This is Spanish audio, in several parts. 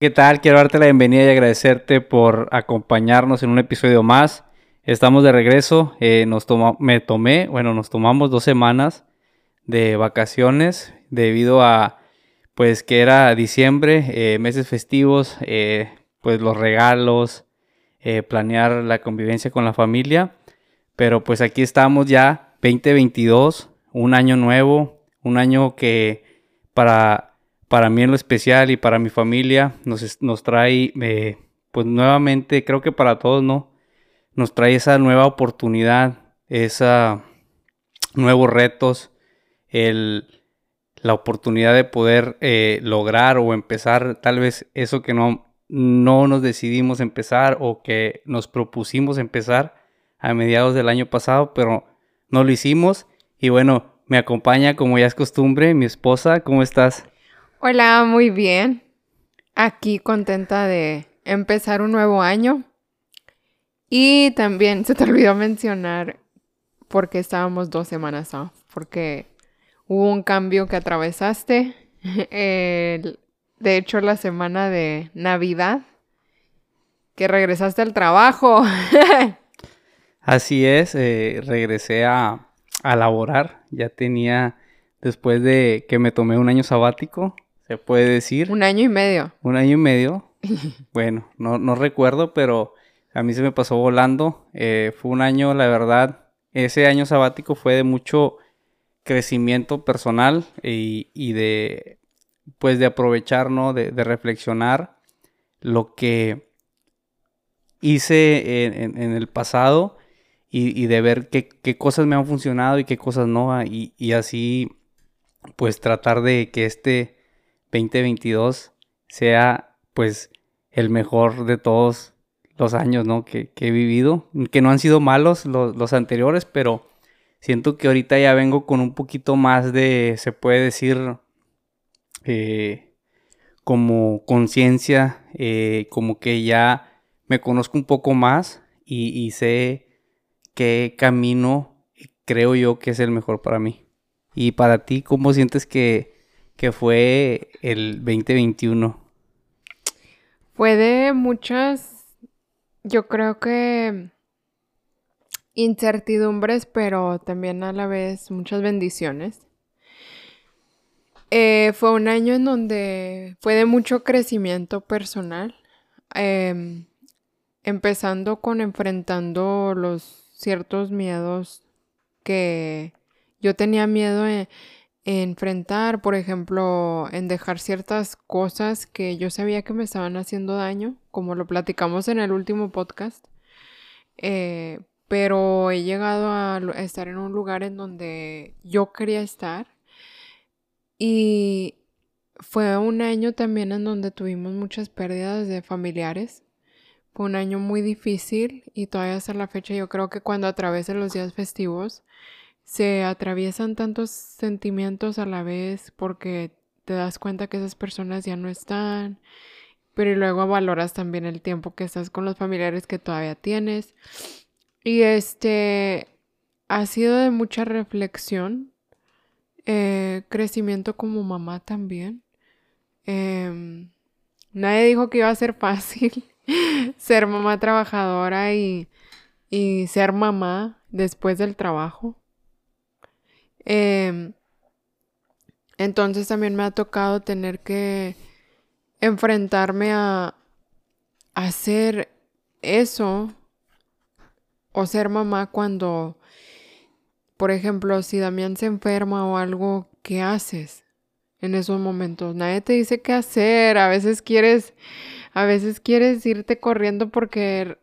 ¿Qué tal? Quiero darte la bienvenida y agradecerte por acompañarnos en un episodio más. Estamos de regreso. Eh, nos me tomé, bueno, nos tomamos dos semanas de vacaciones debido a, pues, que era diciembre, eh, meses festivos, eh, pues los regalos, planear la convivencia con la familia. Pero pues aquí estamos ya, 2022, un año nuevo, un año que para para mí en lo especial y para mi familia nos, nos trae, eh, pues nuevamente, creo que para todos, ¿no? Nos trae esa nueva oportunidad, esa nuevos retos, el, la oportunidad de poder eh, lograr o empezar tal vez eso que no, no nos decidimos empezar o que nos propusimos empezar a mediados del año pasado, pero no lo hicimos. Y bueno, me acompaña como ya es costumbre mi esposa. ¿Cómo estás? Hola, muy bien. Aquí contenta de empezar un nuevo año. Y también se te olvidó mencionar porque estábamos dos semanas off, porque hubo un cambio que atravesaste. de hecho, la semana de Navidad, que regresaste al trabajo. Así es, eh, regresé a, a laborar. Ya tenía, después de que me tomé un año sabático, se puede decir. Un año y medio. Un año y medio. bueno, no, no recuerdo, pero a mí se me pasó volando. Eh, fue un año, la verdad, ese año sabático fue de mucho crecimiento personal y, de, pues, de aprovechar, ¿no? De, reflexionar lo que hice en, el pasado y, de ver qué, qué, cosas me han funcionado y qué cosas no. Y, y así, pues, tratar de que este 2022 sea pues el mejor de todos los años, ¿no? Que, he vivido, que no han sido malos los, anteriores, pero siento que ahorita ya vengo con un poquito más de, se puede decir, eh, como conciencia, eh, como que ya me conozco un poco más y, y sé qué camino creo yo que es el mejor para mí. Y para ti, ¿cómo sientes que que fue el 2021? Fue de muchas, yo creo que incertidumbres, pero también a la vez muchas bendiciones. Eh, fue un año en donde fue de mucho crecimiento personal, em, empezando con enfrentando los ciertos miedos que yo tenía miedo en, enfrentar, por ejemplo, en dejar ciertas cosas que yo sabía que me estaban haciendo daño, como lo platicamos en el último podcast. Eh, pero he llegado a estar en un lugar en donde yo quería estar. Y fue un año también en donde tuvimos muchas pérdidas de familiares. Fue un año muy difícil y todavía hasta la fecha yo creo que cuando atraviesen los días festivos se atraviesan tantos sentimientos a la vez porque te das cuenta que esas personas ya no están, pero luego valoras también el tiempo que estás con los familiares que todavía tienes. Y este ha sido de mucha reflexión, eh, crecimiento como mamá también. Em, nadie dijo que iba a ser fácil ser mamá trabajadora y, y ser mamá después del trabajo. Em, entonces también me ha tocado tener que enfrentarme a, hacer eso o ser mamá cuando, por ejemplo, si Damián se enferma o algo, ¿qué haces en esos momentos? Nadie te dice qué hacer, a veces quieres, a veces quieres irte corriendo porque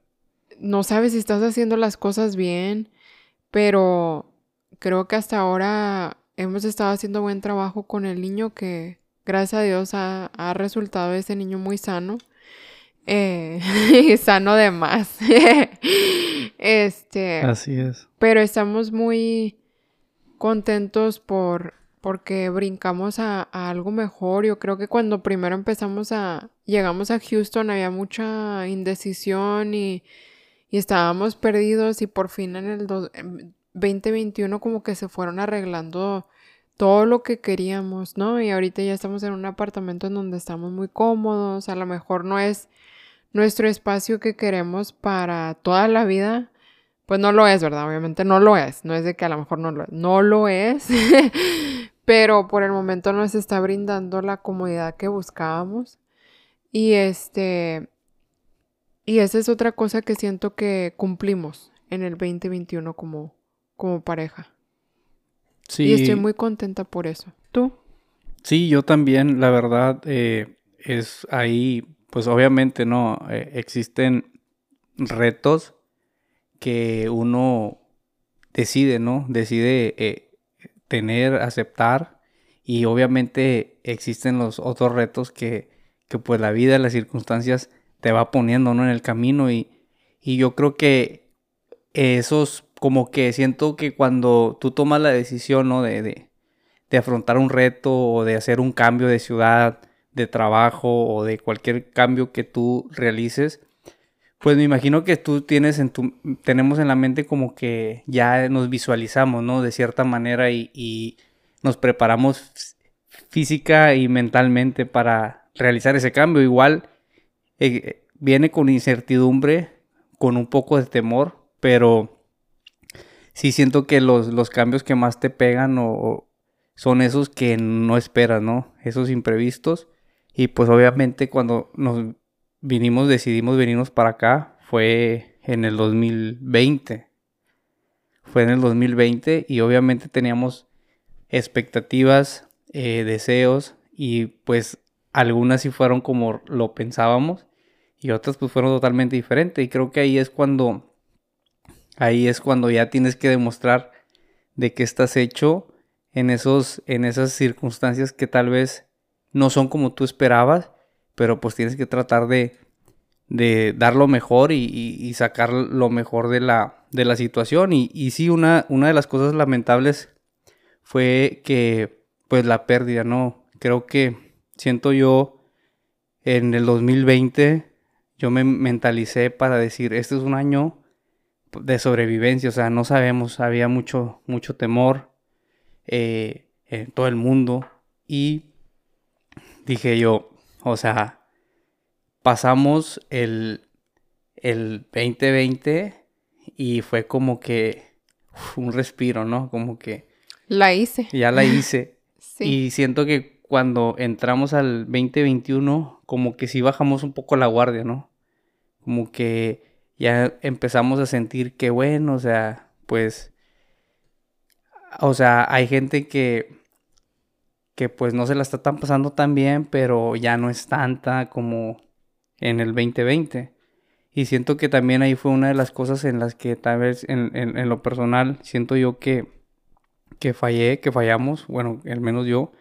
no sabes si estás haciendo las cosas bien, pero creo que hasta ahora hemos estado haciendo buen trabajo con el niño que gracias a Dios ha, resultado ese niño muy sano. Eh, y sano de más. este. Así es. Pero estamos muy contentos por porque brincamos a, algo mejor. Yo creo que cuando primero empezamos a, llegamos a Houston había mucha indecisión y, y estábamos perdidos y por fin en el, 2021 como que se fueron arreglando todo lo que queríamos, ¿no? Y ahorita ya estamos en un apartamento en donde estamos muy cómodos, a lo mejor no es nuestro espacio que queremos para toda la vida, pues no lo es, ¿verdad? Obviamente no lo es, no es de que a lo mejor no lo es, no lo es, pero por el momento nos está brindando la comodidad que buscábamos. Y este, y esa es otra cosa que siento que cumplimos en el 2021 como, como pareja. Sí. Y estoy muy contenta por eso. ¿Tú? Sí, yo también, la verdad, eh, es ahí, pues obviamente, ¿no? Eh, existen retos que uno decide, ¿no? Decide eh, tener, aceptar y obviamente existen los otros retos que, que pues la vida, las circunstancias te va poniendo, ¿no? En el camino y, y yo creo que esos como que siento que cuando tú tomas la decisión, ¿no? De, de, afrontar un reto o de hacer un cambio de ciudad, de trabajo o de cualquier cambio que tú realices, pues me imagino que tú tienes en tu, tenemos en la mente como que ya nos visualizamos, ¿no? De cierta manera y, y nos preparamos física y mentalmente para realizar ese cambio. Igual eh, viene con incertidumbre, con un poco de temor, pero sí siento que los, cambios que más te pegan o, son esos que no esperas, ¿no? Esos imprevistos. Y pues obviamente cuando nos vinimos, decidimos venirnos para acá, fue en el 2020. Fue en el 2020 y obviamente teníamos expectativas, eh, deseos y pues algunas sí fueron como lo pensábamos y otras pues fueron totalmente diferentes y creo que ahí es cuando Ahí es cuando ya tienes que demostrar de qué estás hecho en, esos, en esas circunstancias que tal vez no son como tú esperabas, pero pues tienes que tratar de, de dar lo mejor y, sacar lo mejor de la, de la situación. Y, y sí, una, una de las cosas lamentables fue que, pues la pérdida, ¿no? Creo que siento yo en el 2020, yo me mentalicé para decir, este es un año de sobrevivencia, o sea, no sabemos, había mucho, mucho temor eh, en todo el mundo y dije yo, o sea, pasamos el, el 2020 y fue como que un respiro, ¿no? Como que... La hice. Ya la hice. Y siento que cuando entramos al 2021, como que sí bajamos un poco la guardia, ¿no? Como que ya empezamos a sentir que bueno, o sea, pues, o sea, hay gente que, que pues no se la está tan pasando tan bien, pero ya no es tanta como en el 2020. Y siento que también ahí fue una de las cosas en las que tal vez en, en, lo personal siento yo que, que fallé, que fallamos, bueno, al menos yo,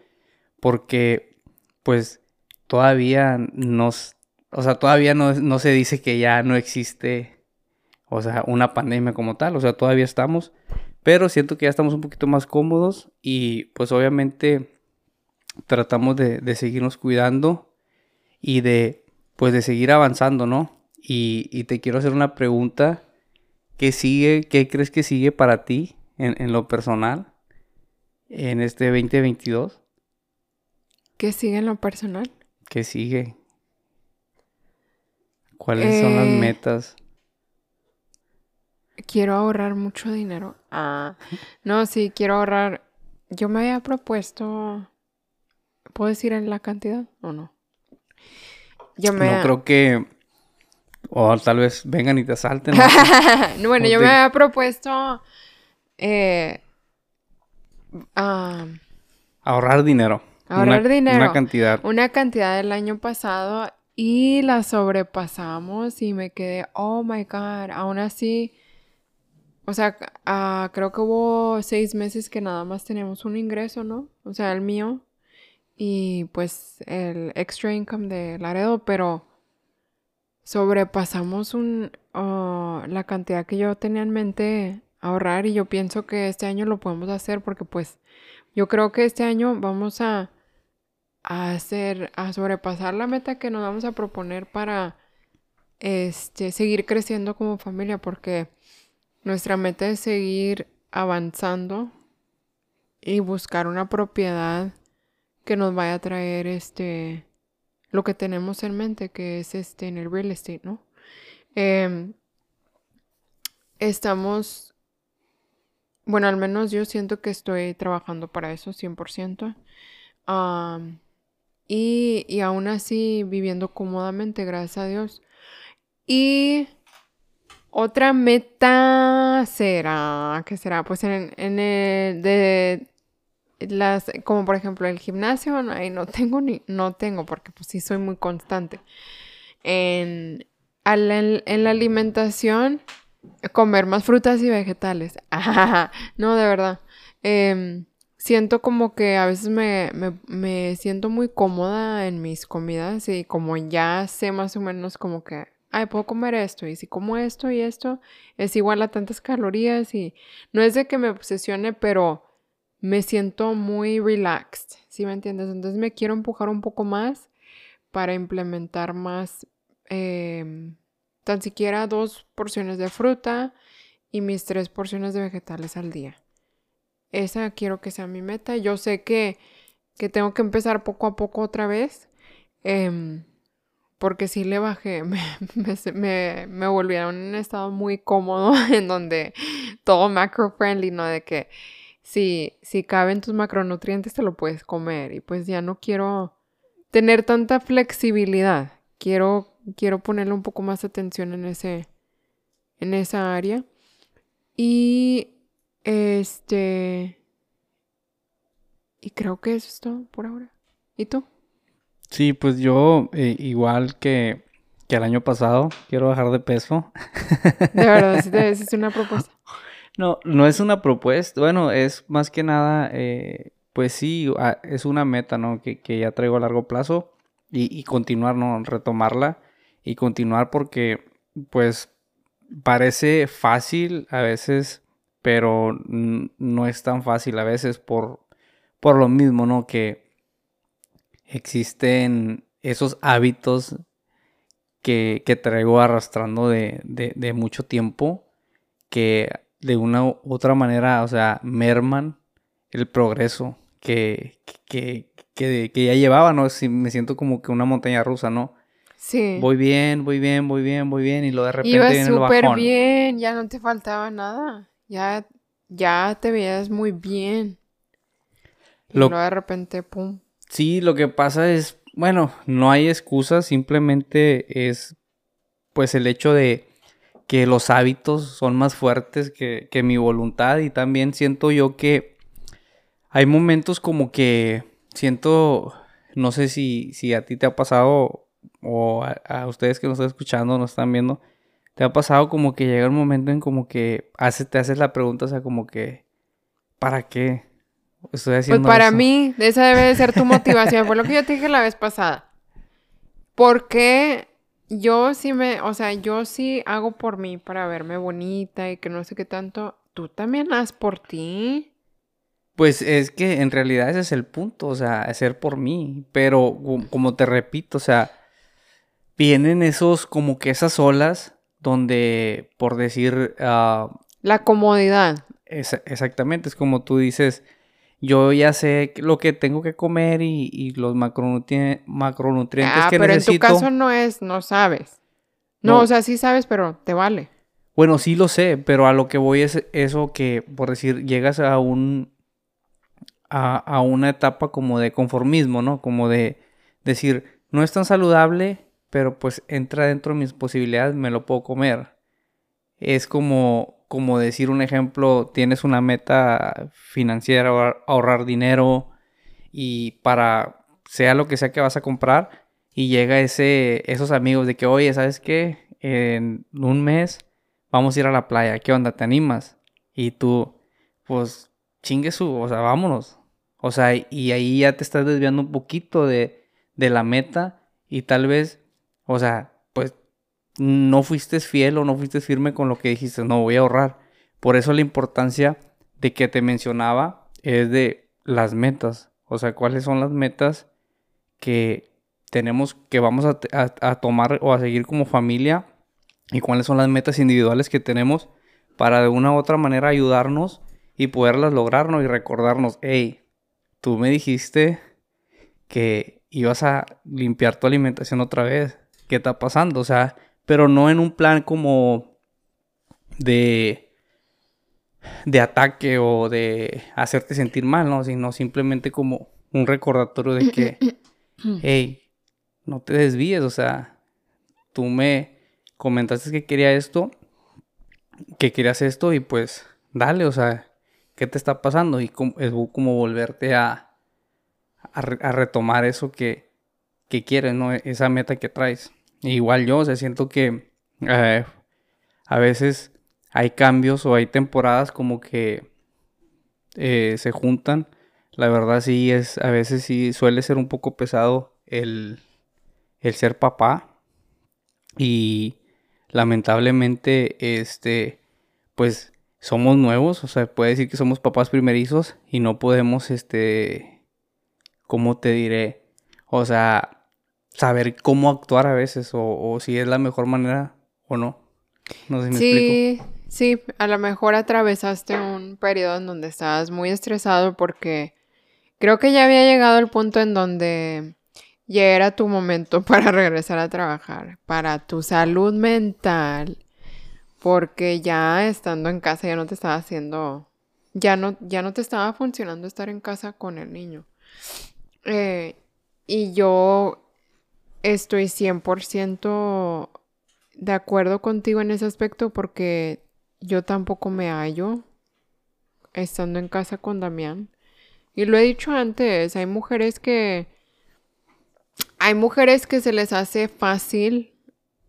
porque pues todavía nos o sea, todavía no, se dice que ya no existe, o sea, una pandemia como tal, o sea, todavía estamos, pero siento que ya estamos un poquito más cómodos y pues obviamente tratamos de, seguirnos cuidando y de, pues de seguir avanzando, ¿no? Y, te quiero hacer una pregunta, ¿qué sigue, qué crees que sigue para ti en, en lo personal en este 2022? ¿Qué sigue en lo personal? ¿Qué sigue? ¿Cuáles son las eh, metas? Quiero ahorrar mucho dinero. Ah, no, sí, quiero ahorrar. Yo me había propuesto. ¿Puedo decir en la cantidad o no? Yo me... No creo que. O tal vez vengan y te asalten. bueno, yo me había propuesto. Eh, ah, ahorrar dinero. Ahorrar dinero. Una cantidad. Una cantidad del año pasado y la sobrepasamos y me quedé, oh my god, aún así, o sea, ah, creo que hubo seis meses que nada más teníamos un ingreso, ¿no? O sea, el mío y pues el extra income de Laredo, pero sobrepasamos un, oh, la cantidad que yo tenía en mente ahorrar y yo pienso que este año lo podemos hacer porque pues yo creo que este año vamos a a hacer, a sobrepasar la meta que nos vamos a proponer para este, seguir creciendo como familia, porque nuestra meta es seguir avanzando y buscar una propiedad que nos vaya a traer este lo que tenemos en mente, que es este en el real estate, ¿no? Em, estamos, bueno, al menos yo siento que estoy trabajando para eso 100%. Y, aún así viviendo cómodamente, gracias a Dios. Y otra meta será, ¿qué será? Pues en, el de las, como por ejemplo el gimnasio, ahí no tengo ni, no tengo, porque pues sí soy muy constante. En, en la alimentación, comer más frutas y vegetales. no, de verdad. Em, siento como que a veces me, me, me, siento muy cómoda en mis comidas y como ya sé más o menos como que, ay, puedo comer esto y si como esto y esto es igual a tantas calorías y no es de que me obsesione, pero me siento muy relaxed, ¿sí me entiendes? Entonces me quiero empujar un poco más para implementar más, em, tan siquiera dos porciones de fruta y mis tres porciones de vegetales al día. Esa quiero que sea mi meta. Yo sé que, que tengo que empezar poco a poco otra vez. Em, porque si le bajé, me, me, me, volví a un estado muy cómodo en donde todo macro friendly, ¿no? De que si, si caben tus macronutrientes te lo puedes comer y pues ya no quiero tener tanta flexibilidad. Quiero, quiero ponerle un poco más atención en ese, en esa área. Y este, y creo que eso es todo por ahora. ¿Y tú? Sí, pues yo eh, igual que, que el año pasado quiero bajar de peso. De verdad, si te es una propuesta. No, no es una propuesta. Bueno, es más que nada, eh, pues sí, es una meta, ¿no? Que, ya traigo a largo plazo y, continuar, ¿no? Retomarla y continuar porque, pues, parece fácil a veces, pero no es tan fácil a veces por, por lo mismo, ¿no? Que existen esos hábitos que, que traigo arrastrando de, de, de mucho tiempo que de una u otra manera, o sea, merman el progreso que, que, que, que ya llevaba, ¿no? Si me siento como que una montaña rusa, ¿no? Sí. Voy bien, voy bien, voy bien, voy bien, y lo de repente Iba viene súper bien, ya no te faltaba nada. Ya, ya te veías muy bien. Y lo... luego de repente, pum. Sí, lo que pasa es, bueno, no hay excusa, simplemente es pues el hecho de que los hábitos son más fuertes que, mi voluntad y también siento yo que hay momentos como que siento, no sé si, si a ti te ha pasado o a, ustedes que nos están escuchando, nos están viendo, te ha pasado como que llega un momento en como que hace, te haces la pregunta, o sea, como que, ¿para qué? Estoy haciendo pues para mí, esa debe de ser tu motivación, fue lo que yo te dije la vez pasada. ¿Por qué yo sí me, o sea, yo sí hago por mí para verme bonita y que no sé qué tanto. Tú también haz por ti. Pues es que en realidad ese es el punto, o sea, hacer por mí. Pero como te repito, o sea, vienen esos, como que esas olas donde, por decir... Ah, La comodidad. exactamente, es como tú dices, yo ya sé lo que tengo que comer y, los macronutrientes, macronutrientes ah, pero en tu caso no es, no sabes. No, o sea, sí sabes, pero te vale. Bueno, sí lo sé, pero a lo que voy es eso que, por decir, llegas a un... A, a una etapa como de conformismo, ¿no? Como de decir, no es tan saludable, pero pues entra dentro de mis posibilidades, me lo puedo comer. Es como como decir un ejemplo, tienes una meta financiera, ahorrar dinero y para sea lo que sea que vas a comprar y llega ese, esos amigos de que, oye, ¿sabes qué? En un mes vamos a ir a la playa, ¿qué onda? ¿Te animas? Y tú, pues, chingue su, o sea, vámonos. O sea, y ahí ya te estás desviando un poquito de, de la meta y tal vez, o sea, pues no fuiste fiel o no fuiste firme con lo que dijiste, no voy a ahorrar. Por eso la importancia de que te mencionaba es de las metas. O sea, cuáles son las metas que tenemos, que vamos a, tomar o a seguir como familia y cuáles son las metas individuales que tenemos para de una u otra manera ayudarnos y poderlas lograr, ¿no? Y recordarnos, hey, tú me dijiste que ibas a limpiar tu alimentación otra vez. ¿Qué está pasando? O sea, pero no en un plan como de de ataque o de hacerte sentir mal, ¿no? Sino simplemente como un recordatorio de que, hey, no te desvíes, o sea, tú me comentaste que quería esto, que querías esto y pues dale, o sea, ¿qué te está pasando? Y es como volverte a, a, retomar eso que, que quieres, ¿no? Esa meta que traes. Igual yo, o sea, siento que eh, a veces hay cambios o hay temporadas como que eh, se juntan. La verdad sí es, a veces sí suele ser un poco pesado el, el ser papá. Y lamentablemente, este, pues somos nuevos, o sea, puede decir que somos papás primerizos y no podemos, este, ¿cómo te diré? O sea, saber cómo actuar a veces o, o si es la mejor manera o no. No sé si me sí, Sí, a lo mejor atravesaste un periodo en donde estabas muy estresado porque creo que ya había llegado el punto en donde ya era tu momento para regresar a trabajar, para tu salud mental, porque ya estando en casa ya no te estaba haciendo, ya no, ya no te estaba funcionando estar en casa con el niño. Eh, y yo estoy 100% de acuerdo contigo en ese aspecto porque yo tampoco me hallo estando en casa con Damián. Y lo he dicho antes, hay mujeres que... Hay mujeres que se les hace fácil,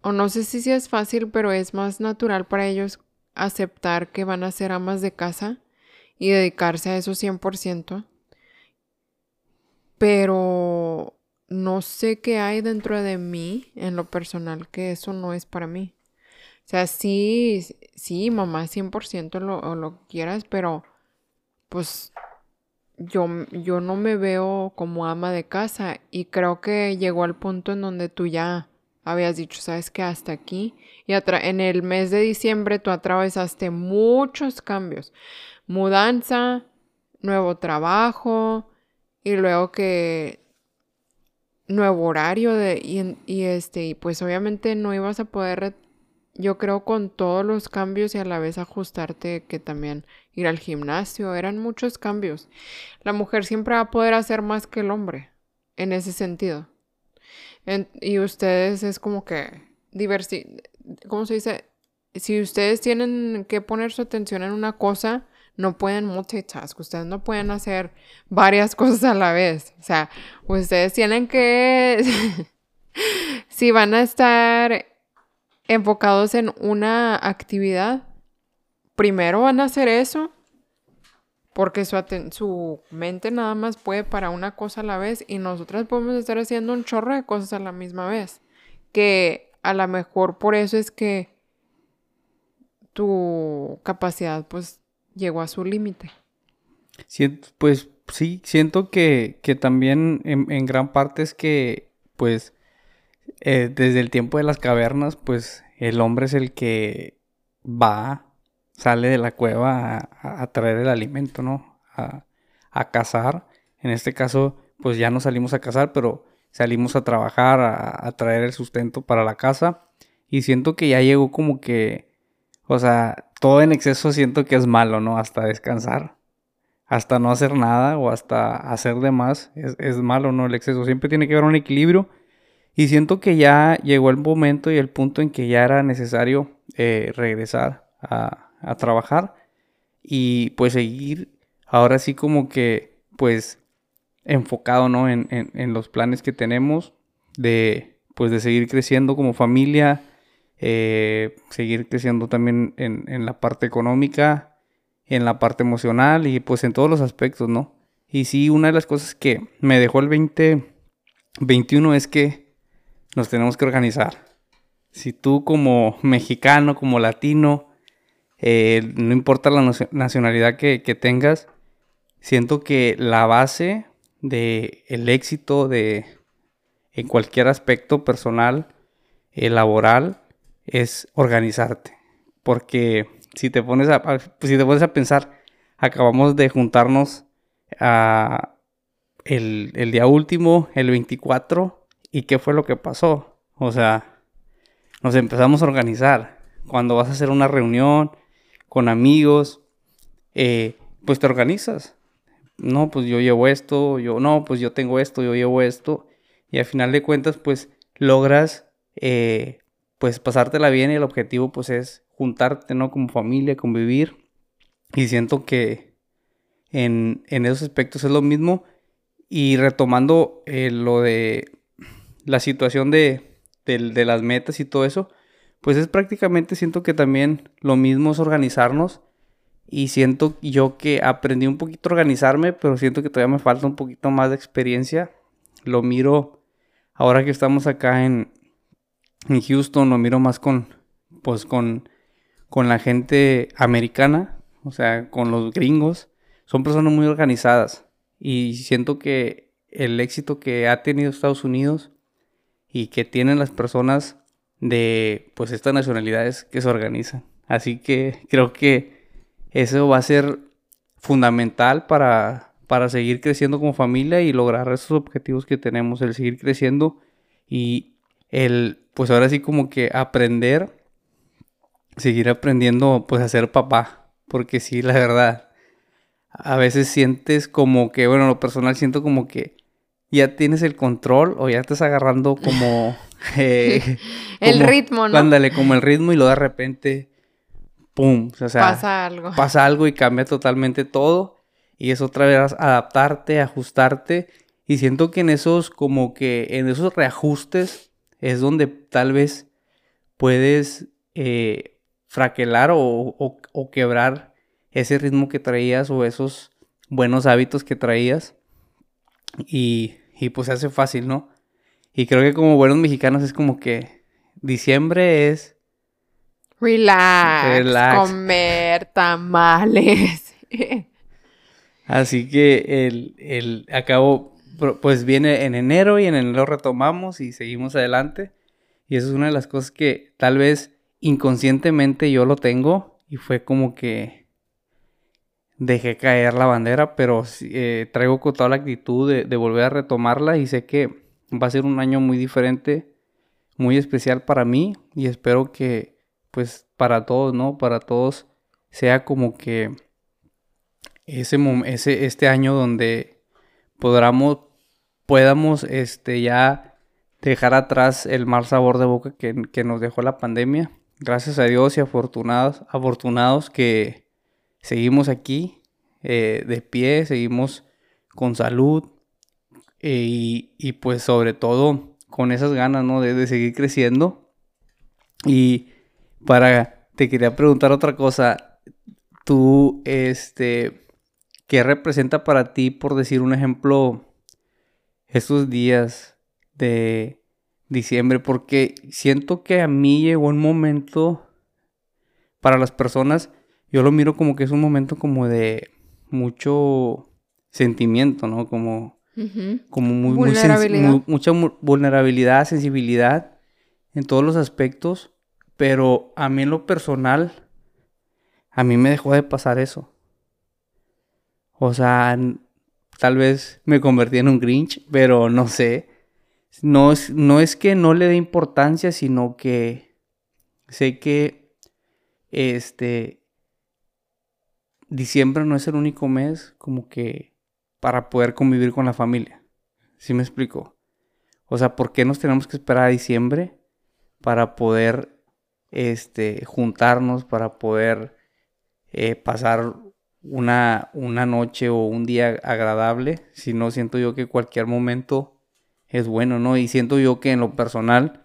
o no sé si es fácil, pero es más natural para ellos aceptar que van a ser amas de casa y dedicarse a eso 100%. Pero no sé qué hay dentro de mí, en lo personal, que eso no es para mí. O sea, sí, sí, mamá 100% lo, lo quieras, pero pues yo, yo no me veo como ama de casa y creo que llegó al punto en donde tú ya habías dicho, sabes que hasta aquí. Y en el mes de diciembre tú atravesaste muchos cambios, mudanza, nuevo trabajo y luego que nuevo horario de y, este y pues obviamente no ibas a poder yo creo con todos los cambios y a la vez ajustarte que también ir al gimnasio, eran muchos cambios. La mujer siempre va a poder hacer más que el hombre en ese sentido. y ustedes es como que diversi ¿cómo se dice? Si ustedes tienen que poner su atención en una cosa, no pueden multitask, ustedes no pueden hacer varias cosas a la vez. O sea, ustedes tienen que, si van a estar enfocados en una actividad, primero van a hacer eso porque su, su, mente nada más puede para una cosa a la vez y nosotras podemos estar haciendo un chorro de cosas a la misma vez. Que a lo mejor por eso es que tu capacidad pues llegó a su límite. pues sí, siento que, que también en, en, gran parte es que pues eh, desde el tiempo de las cavernas, pues el hombre es el que va, sale de la cueva a, traer el alimento, ¿no? A, a, cazar. En este caso, pues ya no salimos a cazar, pero salimos a trabajar, a, a traer el sustento para la casa. Y siento que ya llegó como que, o sea, todo en exceso siento que es malo, ¿no? Hasta descansar hasta no hacer nada o hasta hacer de más es, es, malo, ¿no? El exceso. Siempre tiene que haber un equilibrio y siento que ya llegó el momento y el punto en que ya era necesario eh, regresar a, trabajar y pues seguir ahora sí como que pues enfocado ¿no? en, los planes que tenemos de pues de seguir creciendo como familia, eh, seguir creciendo también en, en, la parte económica, en la parte emocional y pues en todos los aspectos, ¿no? Y sí, una de las cosas que me dejó el 2021 es que nos tenemos que organizar. Si tú como mexicano, como latino, eh, no importa la nacionalidad que, tengas, siento que la base el éxito de en cualquier aspecto personal, eh, laboral, es organizarte. Porque si te pones a, si te pones a pensar, acabamos de juntarnos a el, el día último, el 24, y qué fue lo que pasó. O sea, nos empezamos a organizar. Cuando vas a hacer una reunión con amigos, eh, pues te organizas. No, pues yo llevo esto, yo no, pues yo tengo esto, yo llevo esto. Y al final de cuentas, pues logras, eh, pues pasártela bien y el objetivo pues es juntarte, ¿no? Como familia, convivir. Y siento que en, en esos aspectos es lo mismo. Y retomando eh, lo de la situación de, de, las metas y todo eso, pues es prácticamente, siento que también lo mismo es organizarnos. Y siento yo que aprendí un poquito a organizarme, pero siento que todavía me falta un poquito más de experiencia. Lo miro ahora que estamos acá en, en Houston, lo miro más con, pues con, con la gente americana, o sea, con los gringos. Son personas muy organizadas. Y siento que el éxito que ha tenido Estados Unidos y que tienen las personas de pues estas nacionalidades que se organizan. Así que creo que eso va a ser fundamental para, para seguir creciendo como familia y lograr esos objetivos que tenemos, el seguir creciendo y el pues ahora sí como que aprender, seguir aprendiendo pues a ser papá, porque sí, la verdad, a veces sientes como que, bueno, lo personal siento como que ya tienes el control o ya estás agarrando como... Eh, el ritmo, ¿no? Ándale, como el ritmo y luego de repente, ¡pum! O sea, pasa algo. Pasa algo y cambia totalmente todo. Y es otra vez adaptarte, ajustarte. Y siento que en esos, como que en esos reajustes es donde tal vez puedes eh, fraquelar o, o quebrar ese ritmo que traías o esos buenos hábitos que traías. Y, y pues se hace fácil, ¿no? Y creo que como buenos mexicanos es como que diciembre es... Relax, comer tamales. Así que el, el acabo, pues viene en enero y en enero retomamos y seguimos adelante. Y eso es una de las cosas que tal vez inconscientemente yo lo tengo y fue como que dejé caer la bandera, pero eh, traigo con toda la actitud de, volver a retomarla y sé que va a ser un año muy diferente, muy especial para mí y espero que pues para todos, ¿no? Para todos sea como que ese, ese este año donde podamos, podamos este, ya dejar atrás el mal sabor de boca que, que nos dejó la pandemia. Gracias a Dios y afortunados, afortunados que seguimos aquí eh, de pie, seguimos con salud eh, y, pues sobre todo con esas ganas, ¿no? De, seguir creciendo. Y para, te quería preguntar otra cosa, tú, este, ¿qué representa para ti, por decir un ejemplo, estos días de diciembre? Porque siento que a mí llegó un momento para las personas yo lo miro como que es un momento como de mucho sentimiento, ¿no? Como, como muy, mucha vulnerabilidad, sensibilidad en todos los aspectos, pero a mí en lo personal, a mí me dejó de pasar eso. O sea, tal vez me convertí en un Grinch, pero no sé. No es, no es que no le dé importancia, sino que sé que este diciembre no es el único mes como que para poder convivir con la familia. ¿Sí me explico? O sea, ¿por qué nos tenemos que esperar a diciembre para poder este, juntarnos, para poder eh, pasar una, una noche o un día agradable? Si no, siento yo que cualquier momento es bueno, ¿no? Y siento yo que en lo personal,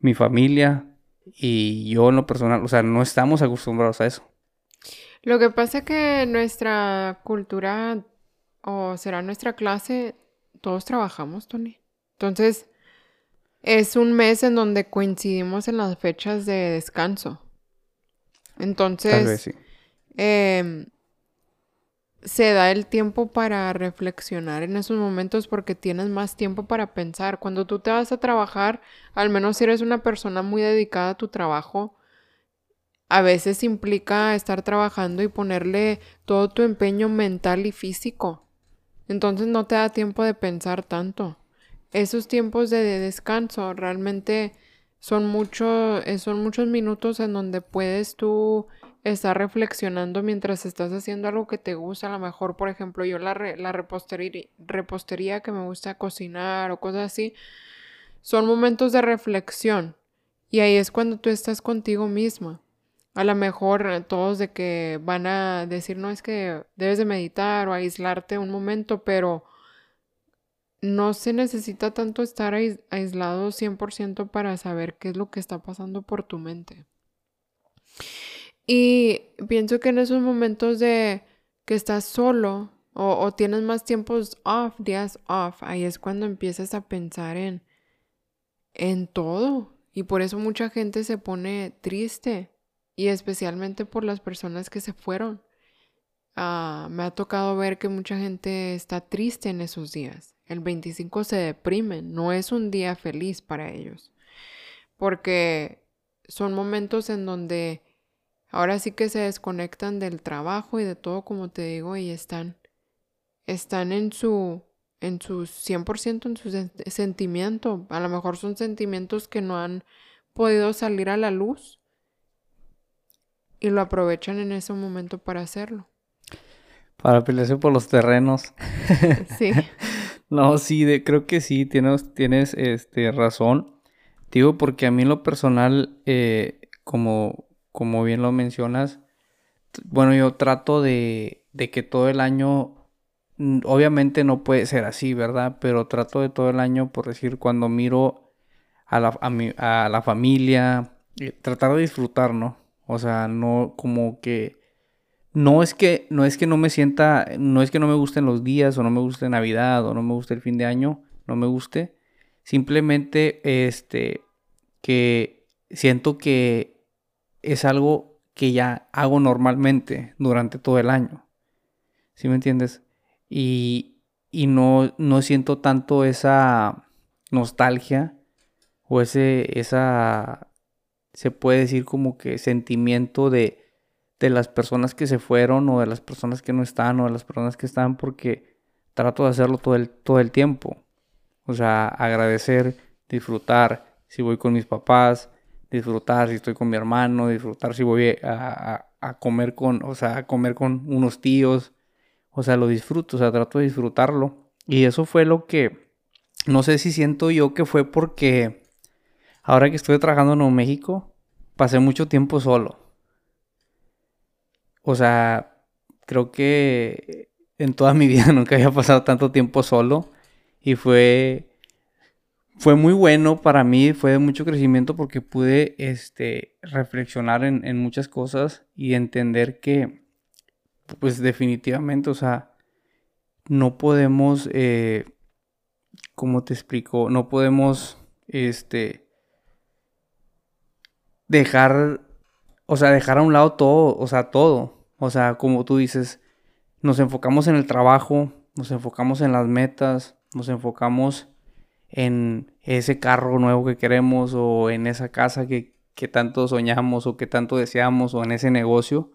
mi familia y yo en lo personal, o sea, no estamos acostumbrados a eso. Lo que pasa es que nuestra cultura, o será nuestra clase, todos trabajamos, Tony. Entonces, es un mes en donde coincidimos en las fechas de descanso. Entonces, em, se da el tiempo para reflexionar en esos momentos porque tienes más tiempo para pensar. Cuando tú te vas a trabajar, al menos si eres una persona muy dedicada a tu trabajo, a veces implica estar trabajando y ponerle todo tu empeño mental y físico. Entonces no te da tiempo de pensar tanto. Esos tiempos de descanso realmente son, mucho, eh, son muchos minutos en donde puedes tú estar reflexionando mientras estás haciendo algo que te gusta. A lo mejor, por ejemplo, yo la, la repostería, repostería que me gusta cocinar o cosas así, son momentos de reflexión. Y ahí es cuando tú estás contigo misma. A lo mejor eh, todos de que van a decir, no es que debes de meditar o aislarte un momento, pero no se necesita tanto estar aislado 100% para saber qué es lo que está pasando por tu mente. Y pienso que en esos momentos de que estás solo o, tienes más tiempos off, días off, ahí es cuando empiezas a pensar en, en todo. Y por eso mucha gente se pone triste. Y especialmente por las personas que se fueron. Ah, me ha tocado ver que mucha gente está triste en esos días. El 25 se deprimen, no es un día feliz para ellos. Porque son momentos en donde ahora sí que se desconectan del trabajo y de todo, como te digo, y están, están en su, en su 100% en su sentimiento. A lo mejor son sentimientos que no han podido salir a la luz y lo aprovechan en ese momento para hacerlo. Para pelearse por los terrenos. Sí. No, sí, de, creo que sí, tienes, tienes este, razón. Digo, porque a mí en lo personal, eh, como, como bien lo mencionas, bueno, yo trato de, de que todo el año, obviamente no puede ser así, ¿verdad? Pero trato de todo el año, por decir, cuando miro a la, a mi, a la familia, tratar de disfrutar, ¿no? O sea, no como que no es que no es que no me sienta, no es que no me gusten los días o no me guste Navidad o no me guste el fin de año, no me guste. Simplemente este que siento que es algo que ya hago normalmente durante todo el año. ¿Sí me entiendes? Y, y no, no siento tanto esa nostalgia o ese, esa, se puede decir como que sentimiento de, de las personas que se fueron o de las personas que no están o de las personas que están porque trato de hacerlo todo el, todo el tiempo. O sea, agradecer, disfrutar si voy con mis papás, disfrutar si estoy con mi hermano, disfrutar si voy a, comer con, o sea, a comer con unos tíos. O sea, lo disfruto, o sea, trato de disfrutarlo. Y eso fue lo que, no sé si siento yo que fue porque ahora que estoy trabajando en Nuevo México, pasé mucho tiempo solo. O sea, creo que en toda mi vida nunca había pasado tanto tiempo solo y fue fue muy bueno para mí, fue de mucho crecimiento porque pude este, reflexionar en, muchas cosas y entender que, pues definitivamente, o sea, no podemos, eh, como te explico, no podemos, este, dejar, o sea, dejar a un lado todo, o sea, todo. O sea, como tú dices, nos enfocamos en el trabajo, nos enfocamos en las metas, nos enfocamos en ese carro nuevo que queremos o en esa casa que, tanto soñamos o que tanto deseamos o en ese negocio.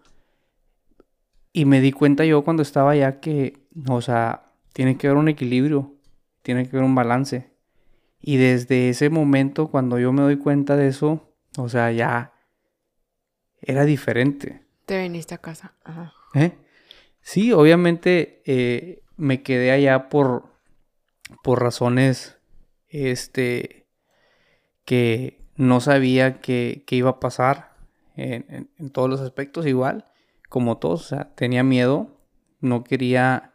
Y me di cuenta yo cuando estaba allá que, o sea, tiene que haber un equilibrio, tiene que haber un balance. Y desde ese momento, cuando yo me doy cuenta de eso, o sea, ya era diferente. Te viniste a casa. Ajá. ¿Eh? Sí, obviamente eh, me quedé allá por, por razones este, que no sabía que, iba a pasar en, todos los aspectos igual, como todos. Tenía miedo, no quería,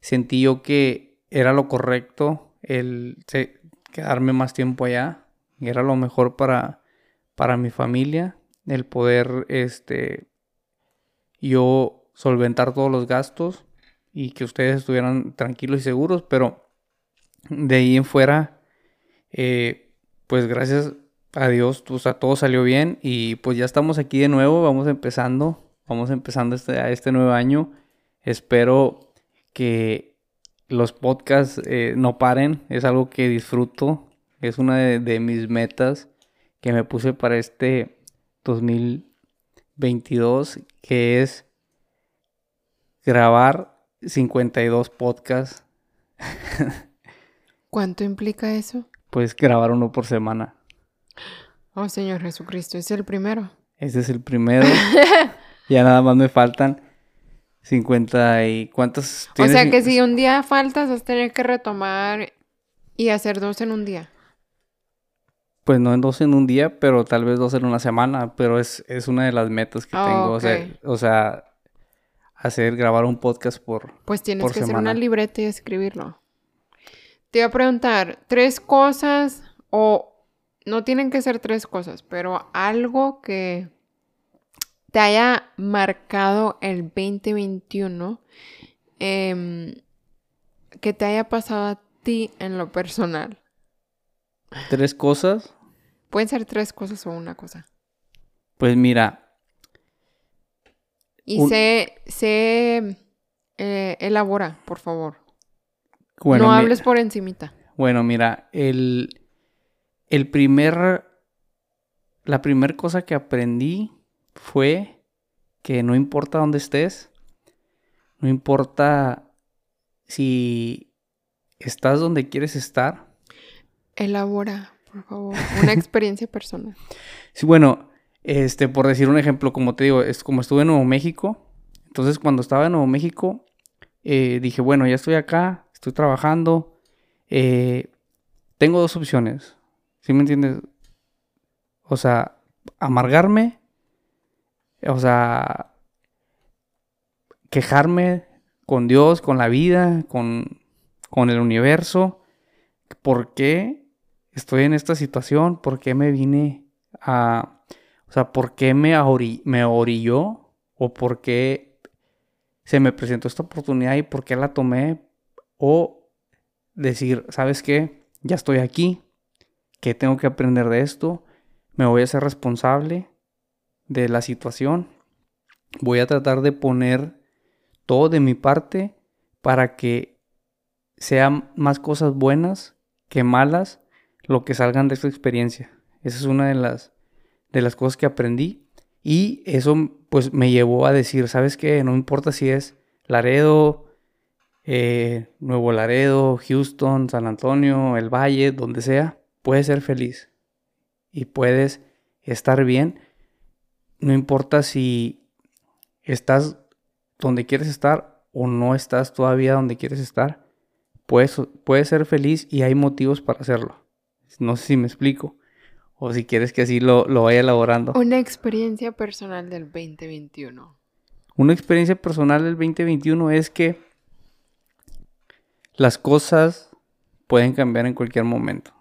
sentí yo que era lo correcto el quedarme más tiempo allá, era lo mejor para, para mi familia, el poder este, yo solventar todos los gastos y que ustedes estuvieran tranquilos y seguros, pero de ahí en fuera, eh, pues gracias a Dios, pues a todo salió bien y pues ya estamos aquí de nuevo, vamos empezando, vamos empezando este, este nuevo año. Espero que los podcasts eh, no paren, es algo que disfruto, es una de, de mis metas que me puse para este 2000 22, que es grabar 52 podcasts. ¿Cuánto implica eso? Pues grabar uno por semana. Oh, Señor Jesucristo, es el primero. Ese es el primero. ya nada más me faltan 50 y... ¿Cuántos? O sea que si un día faltas, vas a tener que retomar y hacer dos en un día. Pues no en dos en un día, pero tal vez dos en una semana. Pero es, es una de las metas que tengo. O, sea, o sea, hacer, grabar un podcast por... Pues tienes Por que hacer una libreta y escribirlo. Te iba a preguntar, tres cosas o no tienen que ser tres cosas, pero algo que te haya marcado el 2021, em, que te haya pasado a ti en lo personal. Tres cosas. Pueden ser tres cosas o una cosa. Pues mira, Y Un- sé, eh, elabora, por favor. Bueno, no hables por encimita. bueno, mira, el, el primer, la primera cosa que aprendí fue que no importa dónde estés, no importa si estás donde quieres estar. Elabora, por favor. Una experiencia personal. Sí, bueno, este, por decir un ejemplo, como te digo, es como estuve en Nuevo México, entonces cuando estaba en Nuevo México, eh, dije, bueno, ya estoy acá, estoy trabajando, eh, tengo dos opciones, ¿sí me entiendes? O sea, amargarme, o sea, quejarme con Dios, con la vida, con, con el universo, ¿por qué estoy en esta situación? ¿Por qué me vine a... O sea, ¿por qué me, me orilló? ¿O por qué se me presentó esta oportunidad y por qué la tomé? O decir, ¿sabes qué? Ya estoy aquí. ¿Qué tengo que aprender de esto? Me voy a ser responsable de la situación. Voy a tratar de poner todo de mi parte para que sean más cosas buenas que malas lo que salgan de esta experiencia. Esa es una de las, de las cosas que aprendí. Y eso pues me llevó a decir, ¿sabes qué? No importa si es Laredo, eh, Nuevo Laredo, Houston, San Antonio, El Valle, donde sea, puedes ser feliz. Y puedes estar bien. No importa si estás donde quieres estar o no estás todavía donde quieres estar. Puedes, puedes ser feliz y hay motivos para hacerlo. No sé si me explico. O si quieres que así lo, lo vaya elaborando. Una experiencia personal del 2021. Una experiencia personal del 2021 es que las cosas pueden cambiar en cualquier momento.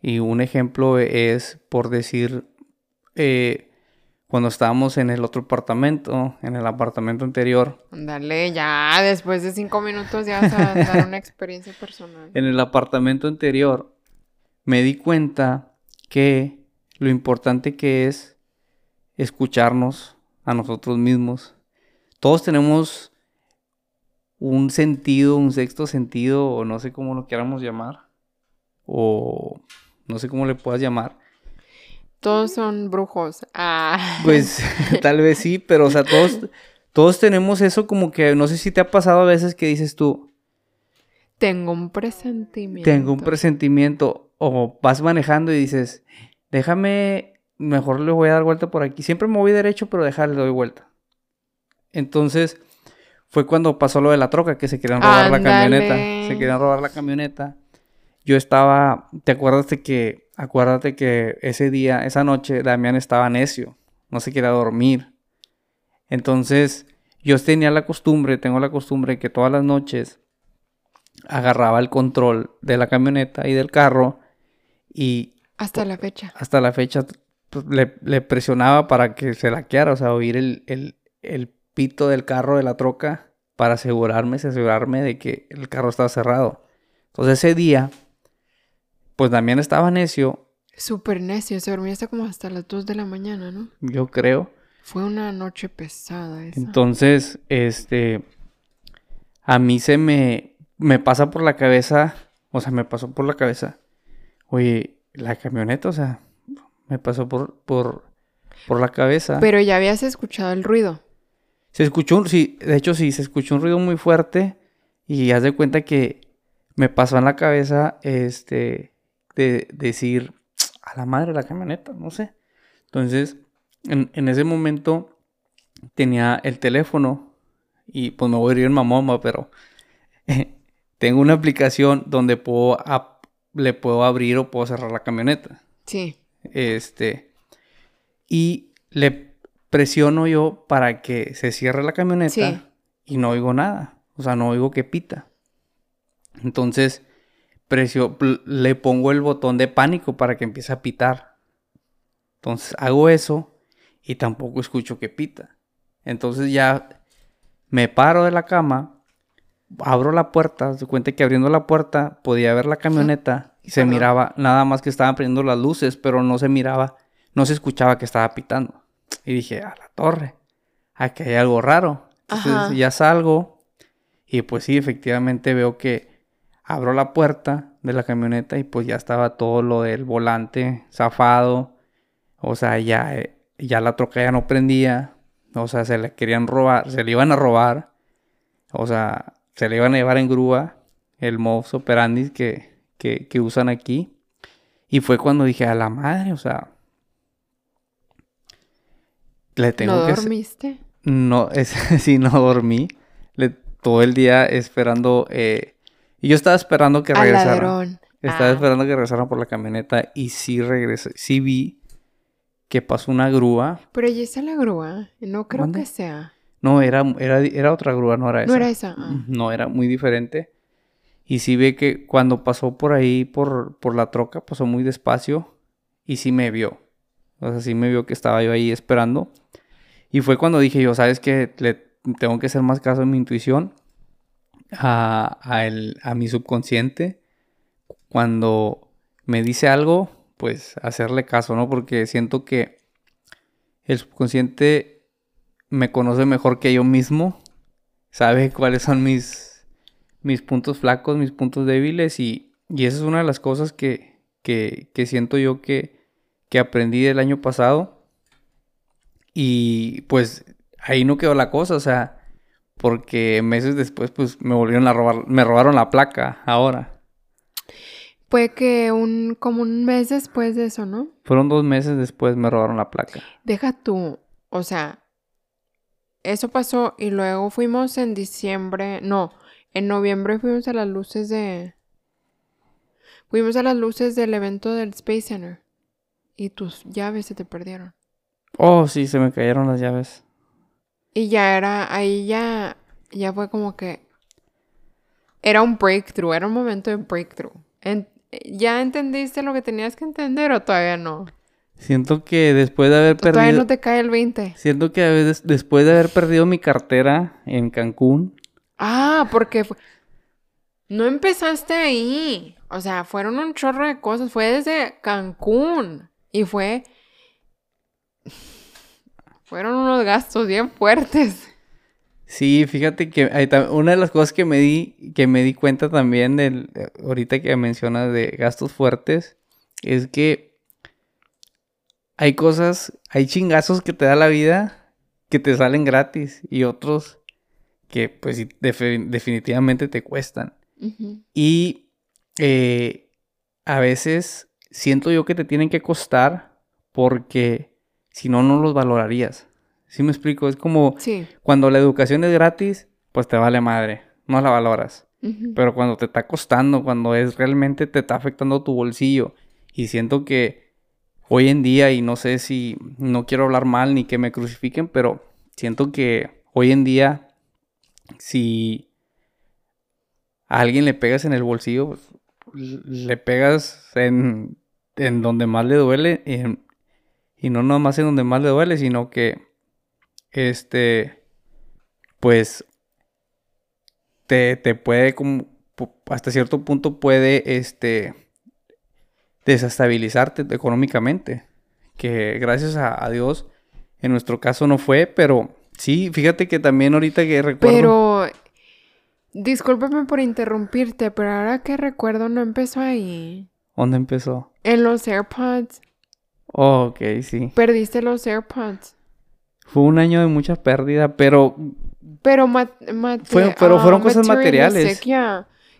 Y un ejemplo es, por decir, eh, cuando estábamos en el otro apartamento, en el apartamento anterior, Dale, ya, después de cinco minutos ya vas a dar una experiencia personal. en el apartamento anterior, me di cuenta que lo importante que es escucharnos a nosotros mismos. Todos tenemos un sentido, un sexto sentido, o no sé cómo lo queramos llamar, o no sé cómo le puedas llamar. Todos son brujos. Ah. Pues tal vez sí, pero o sea, todos, todos tenemos eso como que, no sé si te ha pasado a veces que dices tú, Tengo un presentimiento. tengo un presentimiento, o vas manejando y dices, déjame, mejor le voy a dar vuelta por aquí. Siempre me voy derecho, pero déjale, le doy vuelta. Entonces, fue cuando pasó lo de la troca, que se querían robar la camioneta. Se querían robar la camioneta. Yo estaba, ¿te acuerdas de que, acuérdate que ese día, esa noche, Damián estaba necio, no se quería dormir. Entonces, yo tenía la costumbre, tengo la costumbre que todas las noches agarraba el control de la camioneta y del carro y Hasta la fecha. hasta la fecha pues, le, le presionaba para que se laqueara, o sea, oír el, el, el pito del carro de la troca para asegurarme, asegurarme de que el carro estaba cerrado. Entonces ese día, pues Damián estaba necio, Súper necio. Se dormía hasta como hasta las 2 de la mañana, ¿no? yo creo. Fue una noche pesada esa. Entonces, este, a mí se me, me pasa por la cabeza, o sea, me pasó por la cabeza, oye, la camioneta, o sea, me pasó por, por, por la cabeza. Pero ya habías escuchado el ruido. Se escuchó un, sí, de hecho sí, se escuchó un ruido muy fuerte y haz de cuenta que me pasó en la cabeza, este, de decir, a la madre la camioneta, no sé. Entonces, en, en ese momento tenía el teléfono y pues me voy a ir en mamoma, pero tengo una aplicación donde puedo le puedo abrir o puedo cerrar la camioneta. Sí. Este y le presiono yo para que se cierre la camioneta y no oigo nada, o sea, no oigo que pita. Entonces, presio, le pongo el botón de pánico para que empiece a pitar. Entonces, hago eso y tampoco escucho que pita. Entonces ya me paro de la cama, abro la puerta, se cuenta que abriendo la puerta podía ver la camioneta y se miraba nada más que estaban prendiendo las luces, pero no se miraba, no se escuchaba que estaba pitando. Y dije, a la torre, aquí hay algo raro. Entonces ya salgo y pues sí, efectivamente veo que abro la puerta de la camioneta y pues ya estaba todo lo del volante zafado. O sea, ya, eh, ya la troca ya no prendía. O sea, se le querían robar, se le iban a robar. O sea, se le iban a llevar en grúa el modus operandi que, que, usan aquí. Y fue cuando dije, a la madre, o sea, le tengo ¿No dormiste? No, es, sí, no dormí. Le, todo el día esperando. Eh, y yo estaba esperando que regresaran. Estaba ah. esperando que regresaran por la camioneta y sí regresé. Sí vi que pasó una grúa. Pero ya está la grúa. No creo que sea. No, era, era, era otra grúa, no era esa. No era esa. Ah. No, era muy diferente. Y sí ve que cuando pasó por ahí, por, por la troca, pasó muy despacio. Y sí me vio. O sea, sí me vio que estaba yo ahí esperando. Y fue cuando dije yo, ¿sabes qué? Tengo que hacer más caso a mi intuición. A, a, el, a mi subconsciente. Cuando me dice algo, pues hacerle caso, ¿no? Porque siento que el subconsciente me conoce mejor que yo mismo, sabe cuáles son mis, mis puntos flacos, mis puntos débiles y, y esa es una de las cosas que, que siento yo que, que aprendí del año pasado y pues ahí no quedó la cosa, o sea, porque meses después pues me volvieron a robar, me robaron la placa ahora. Fue que un, como un mes después de eso, ¿no? Fueron dos meses después me robaron la placa. Deja tú, o sea, eso pasó y luego fuimos en diciembre, no, en noviembre fuimos a las luces de... Fuimos a las luces del evento del Space Center y tus llaves se te perdieron. Oh, sí, se me cayeron las llaves. Y ya era, ahí ya, ya fue como que... Era un breakthrough, era un momento de breakthrough. En, ¿Ya entendiste lo que tenías que entender o todavía no? Siento que después de haber perdido... Todavía no te cae el 20. Siento que después de haber perdido mi cartera en Cancún... Ah, porque... No empezaste ahí. O sea, fueron un chorro de cosas. Fue desde Cancún. Y fue... Fueron unos gastos bien fuertes. Sí, fíjate que una de las cosas que me di, que me di cuenta también del, ahorita que mencionas de gastos fuertes, es que hay cosas, hay chingazos que te da la vida que te salen gratis y otros que pues definitivamente te cuestan. Y eh, a veces siento yo que te tienen que costar porque si no, no los valorarías. ¿Sí me explico? Es como cuando la educación es gratis, pues te vale madre, no la valoras. Pero cuando te está costando, cuando es realmente te está afectando tu bolsillo. Y siento que hoy en día, y no sé si no quiero hablar mal ni que me crucifiquen, pero siento que hoy en día, si a alguien le pegas en el bolsillo, pues, le pegas en, en donde más le duele. Y, y no nomás en donde más le duele, sino que este, pues, te, te puede, como, hasta cierto punto puede, este, desestabilizarte económicamente. Que gracias a, Dios, en nuestro caso no fue, pero sí, fíjate que también ahorita que recuerdo... Pero, discúlpame por interrumpirte, pero ahora que recuerdo no empezó ahí. ¿Dónde empezó? En los AirPods. Ok, sí. Perdiste los AirPods. Fue un año de mucha pérdida, pero... Pero, mat Fue, pero fueron cosas materiales.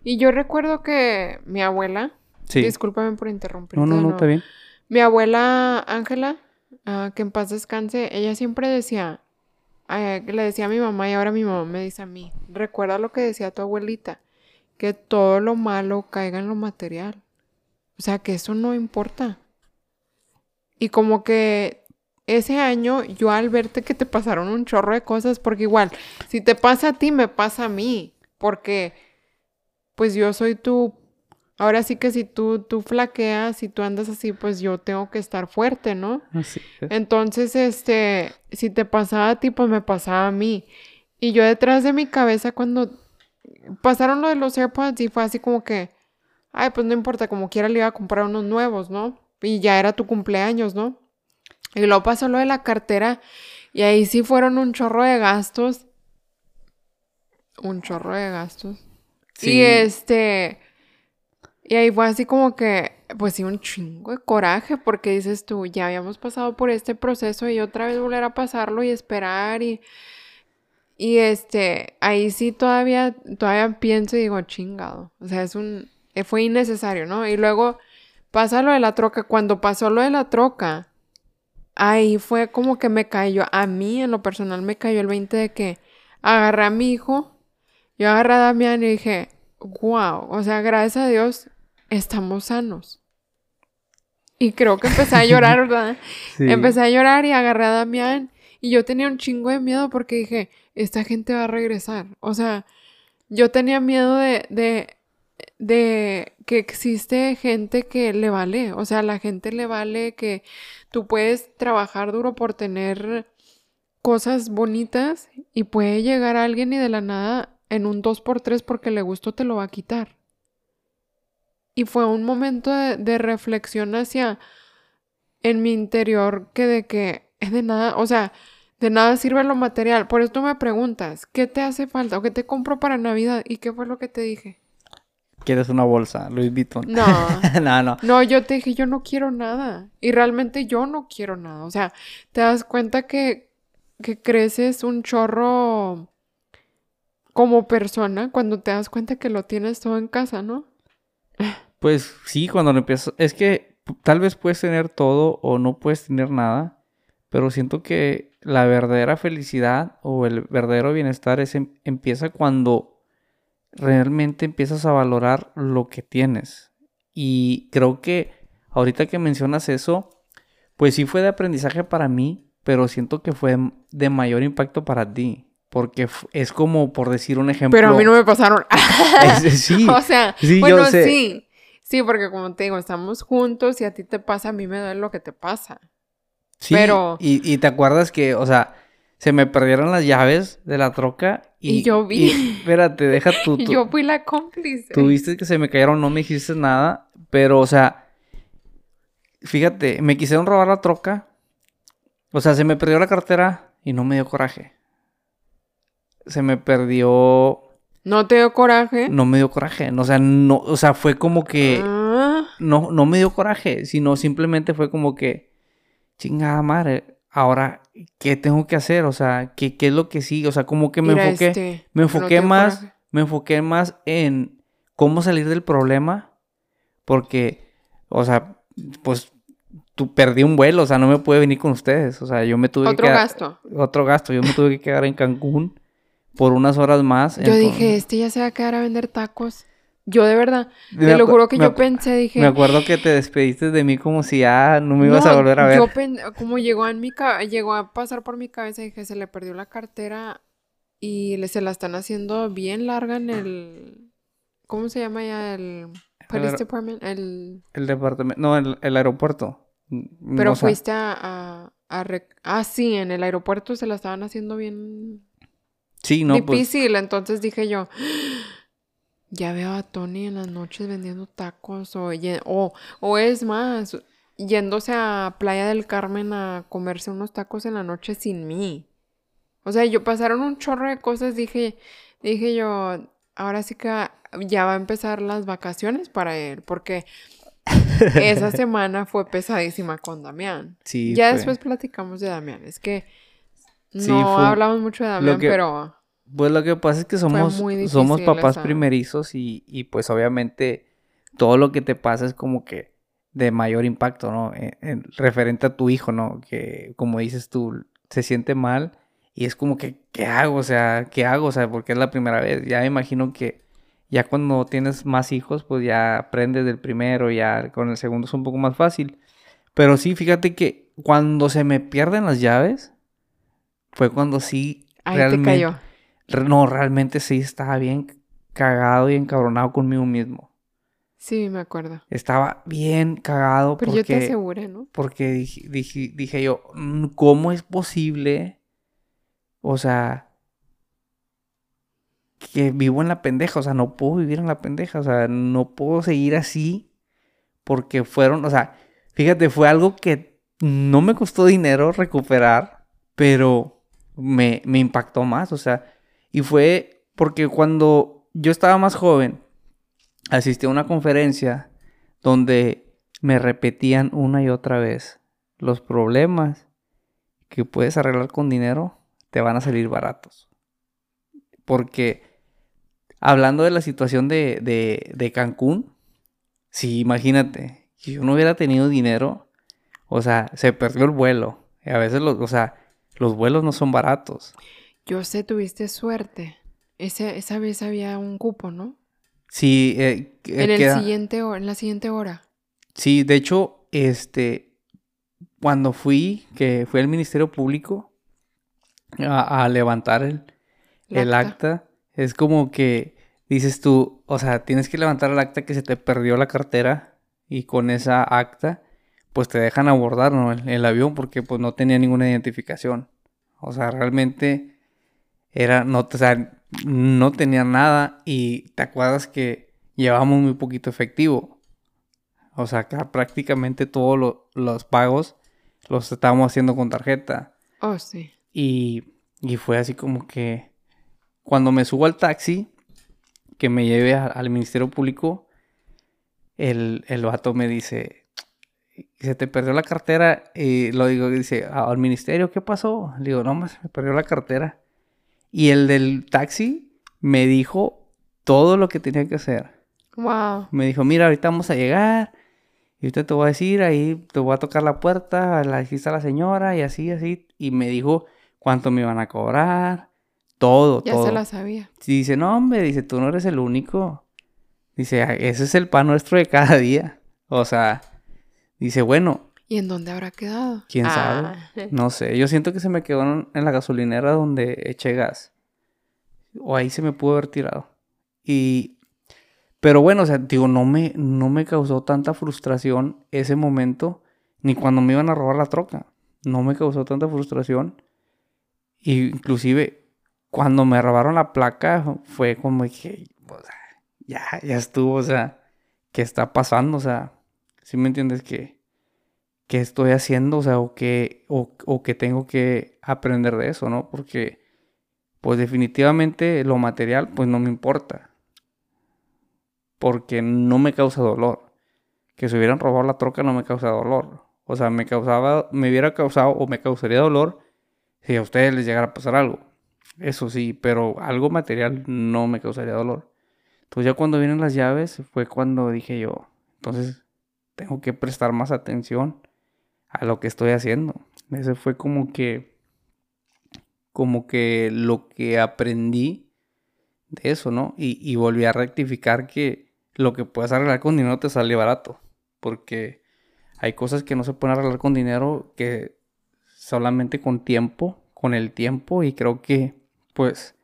Y yo recuerdo que mi abuela... Sí. Discúlpame por interrumpir. No, no, no, está bien. Mi abuela Ángela, ah, que en paz descanse, ella siempre decía... le decía a mi mamá y ahora mi mamá me dice a mí, recuerda lo que decía tu abuelita, que todo lo malo caiga en lo material. O sea, que eso no importa. Y como que ese año yo al verte que te pasaron un chorro de cosas, porque igual, si te pasa a ti, me pasa a mí, porque pues yo soy tu... Ahora sí que si tú, tú flaqueas, si tú andas así, pues yo tengo que estar fuerte, ¿no? Así Entonces, este, si te pasaba a ti, pues me pasaba a mí. Y yo detrás de mi cabeza cuando pasaron lo de los AirPods y fue así como que, ay, pues no importa, como quiera le iba a comprar unos nuevos, ¿no? Y ya era tu cumpleaños, ¿no? Y luego pasó lo de la cartera y ahí sí fueron un chorro de gastos. Un chorro de gastos. Y este... Y ahí fue así como que, pues sí, un chingo de coraje, porque dices tú, ya habíamos pasado por este proceso y otra vez volver a pasarlo y esperar y... Y este, ahí sí todavía, todavía pienso y digo, chingado. O sea, es un, fue innecesario, ¿no? Y luego pasa lo de la troca. Cuando pasó lo de la troca, ahí fue como que me cayó, a mí en lo personal me cayó el 20 de que agarré a mi hijo, yo agarré a Damián y dije, wow, o sea, gracias a Dios estamos sanos. Y creo que empecé a llorar, ¿verdad? Empecé a llorar y agarré a Damián. Y yo tenía un chingo de miedo porque dije, esta gente va a regresar. O sea, yo tenía miedo de, de, de que existe gente que le vale. O sea, la gente le vale que Tú puedes trabajar duro por tener cosas bonitas y puede llegar alguien y de la nada en un 2x3 porque le gustó te lo va a quitar. Y fue un momento de, reflexión hacia en mi interior que de que es de nada, o sea, de nada sirve lo material. Por eso me preguntas, ¿qué te hace falta o qué te compro para Navidad? ¿Y qué fue lo que te dije? quieres una bolsa, Louis Vuitton. No. no, no. No, yo te dije, yo no quiero nada. Y realmente yo no quiero nada. O sea, te das cuenta que, que creces un chorro como persona cuando te das cuenta que lo tienes todo en casa, ¿no? Pues sí, cuando lo empiezas. Es que tal vez puedes tener todo o no puedes tener nada. Pero siento que la verdadera felicidad o el verdadero bienestar es, em, empieza cuando realmente empiezas a valorar lo que tienes. Y creo que ahorita que mencionas eso, pues sí fue de aprendizaje para mí, pero siento que fue de mayor impacto para ti. Porque es como por decir un ejemplo. Pero a mí no me pasaron. sí. o sea, bueno, sí. Sí, porque como te digo, estamos juntos y a ti te pasa, a mí me duele lo que te pasa. Sí. Pero. Y, y te acuerdas que, o sea, se me perdieron las llaves de la troca y, yo vi. espérate, deja tú. yo fui la cómplice. Tú viste que se me cayeron, no me dijiste nada, pero o sea, fíjate, me quisieron robar la troca. O sea, se me perdió la cartera y no me dio coraje. Se me perdió. ¿No te dio coraje? No me dio coraje. O sea, no, o sea, fue como que. Ah. No, no me dio coraje, sino simplemente fue como que. Chingada madre ahora, ¿qué tengo que hacer? O sea, ¿qué, qué es lo que sigue? O sea, como que me enfoqué, este, me enfoqué más, me enfoqué más en cómo salir del problema, porque, o sea, pues tú perdí un vuelo, o sea, no me pude venir con ustedes, o sea, yo me tuve que Otro gasto. Otro gasto, yo me tuve que quedar en Cancún por unas horas más. Yo dije, este ya se va a quedar a vender tacos. Yo de verdad, te lo juro que yo pensé, dije... Me acuerdo que te despediste de mí como si ya no me ibas a volver a ver. Yo como llegó en mi llegó a pasar por mi cabeza, dije, se le perdió la cartera y le, se la están haciendo bien larga en el... ¿Cómo se llama ya? El... Police Department, el... El departamento, no, el, el aeropuerto. Pero fuiste a... a, Ah, sí, en el aeropuerto se la estaban haciendo bien... Sí, no, pues Difícil, entonces dije yo... Ya veo a Tony en las noches vendiendo tacos o, o, o es más, yéndose a Playa del Carmen a comerse unos tacos en la noche sin mí. O sea, yo pasaron un chorro de cosas, dije, dije yo, ahora sí que ya va a empezar las vacaciones para él, porque esa semana fue pesadísima con Damián. Sí. ya fue- después platicamos de Damián. Es que no Sí, fue- hablamos mucho de Damián, que- pero Pues lo que pasa es que somos, somos papás esa- primerizos y, y pues obviamente todo lo que te pasa es como que de mayor impacto, ¿no? En- en- referente a tu hijo, ¿no? Que como dices tú, se siente mal y es como que, ¿qué hago? O sea, ¿qué hago? O sea, porque es la primera vez. Ya me imagino que ya cuando tienes más hijos, pues ya aprendes del primero, ya con el segundo es un poco más fácil. Pero sí, fíjate que cuando se me pierden las llaves, fue cuando sí ahí realmente... te cayó. Re- No, realmente sí estaba bien cagado y encabronado conmigo mismo. Sí, me acuerdo. Estaba bien cagado Pero yo te porque, aseguré, ¿no? porque dije, dije, dije yo, "Mm, ¿cómo es posible? O sea, que vivo en la pendeja, o sea, no puedo vivir en la pendeja, o sea, no puedo seguir así porque fueron, o sea, fíjate, fue algo que no me costó dinero recuperar, pero me, me impactó más, o sea, y fue porque cuando yo estaba más joven, asistí a una conferencia donde me repetían una y otra vez los problemas que puedes arreglar con dinero te van a salir baratos. Porque hablando de la situación de, de, de Cancún, sí, imagínate, si yo no hubiera tenido dinero, o sea, se perdió el vuelo. Y a veces, los, o sea, los vuelos no son baratos. Yo sé, tuviste suerte. Ese, esa vez había un cupo, ¿no? Sí, eh, en, el queda- siguiente en la siguiente hora. Sí, de hecho, este, cuando fui, que fui al Ministerio Público a, a levantar el, el acta, es como que dices tú, o sea, tienes que levantar el acta que se te perdió la cartera y con esa acta, pues te dejan abordar, ¿no? el, el avión porque pues no tenía ninguna identificación. O sea, realmente era, no, o sea, no tenía nada y te acuerdas que llevábamos muy poquito efectivo. O sea, que prácticamente todos lo- los pagos los estábamos haciendo con tarjeta. Oh, sí. Y, y fue así como que cuando me subo al taxi que me lleve a- al Ministerio Público, el, el vato me dice, se te perdió la cartera. Y lo digo, dice, al ministerio, ¿qué pasó? Le digo, no, más me perdió la cartera. Y el del taxi me dijo todo lo que tenía que hacer. Wow. Me dijo, mira, ahorita vamos a llegar. Y ahorita te voy a decir, ahí te voy a tocar la puerta, la dijiste a la señora y así, así. Y me dijo cuánto me iban a cobrar, todo, Ya todo. se la sabía. Y dice, no, hombre, dice, tú no eres el único. Dice, "Ah, ese es el pan nuestro de cada día. O sea, dice, bueno, ¿Y en dónde habrá quedado? ¿Quién Ah. no sé, yo siento que se me quedó en, en la gasolinera donde eché gas. O ahí se me pudo haber tirado. Y, pero bueno, o sea, digo, no me, no me causó tanta frustración ese momento, ni cuando me iban a robar la troca. No me causó tanta frustración. Y inclusive, cuando me robaron la placa, fue como que, o sea, ya, ya estuvo, o sea, ¿qué está pasando? O sea, ¿sí me entiendes que qué estoy haciendo, o sea, o qué, o, qué tengo que aprender de eso, ¿no? Porque, pues definitivamente lo material, pues no me importa. Porque no me causa dolor. Que se hubieran robado la troca no me causa dolor. O sea, me causaba, me hubiera causado o me causaría dolor si a ustedes les llegara a pasar algo. Eso sí, pero algo material no me causaría dolor. Entonces ya cuando vienen las llaves fue cuando dije yo, entonces tengo que prestar más atención a lo que estoy haciendo. Ese fue como que, como que lo que aprendí de eso, ¿no? Y, volví a rectificar que lo que puedes arreglar con dinero te sale barato. Porque hay cosas que no se pueden arreglar con dinero que solamente con tiempo, con el tiempo. Y creo que, pues,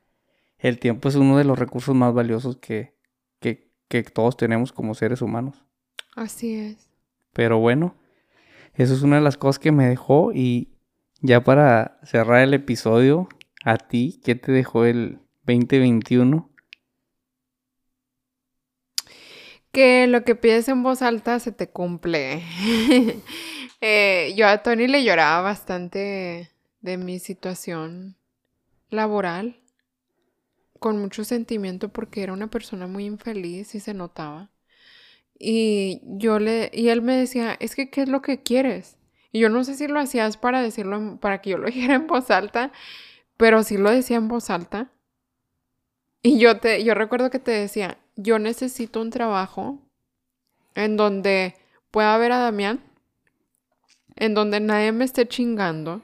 el tiempo es uno de los recursos más valiosos que, que, que todos tenemos como seres humanos. Así es. Pero bueno, eso es una de las cosas que me dejó. Y ya para cerrar el episodio, a ti, ¿qué te dejó el 2021? Que lo que pides en voz alta se te cumple. Eh, yo a Tony le lloraba bastante de mi situación laboral, con mucho sentimiento porque era una persona muy infeliz y se notaba. Y yo le, y él me decía, es que, ¿qué es lo que quieres? Y yo no sé si lo hacías para decirlo, para que yo lo dijera en voz alta, pero sí lo decía en voz alta. Y yo te, yo recuerdo que te decía, yo necesito un trabajo en donde pueda ver a Damián, en donde nadie me esté chingando,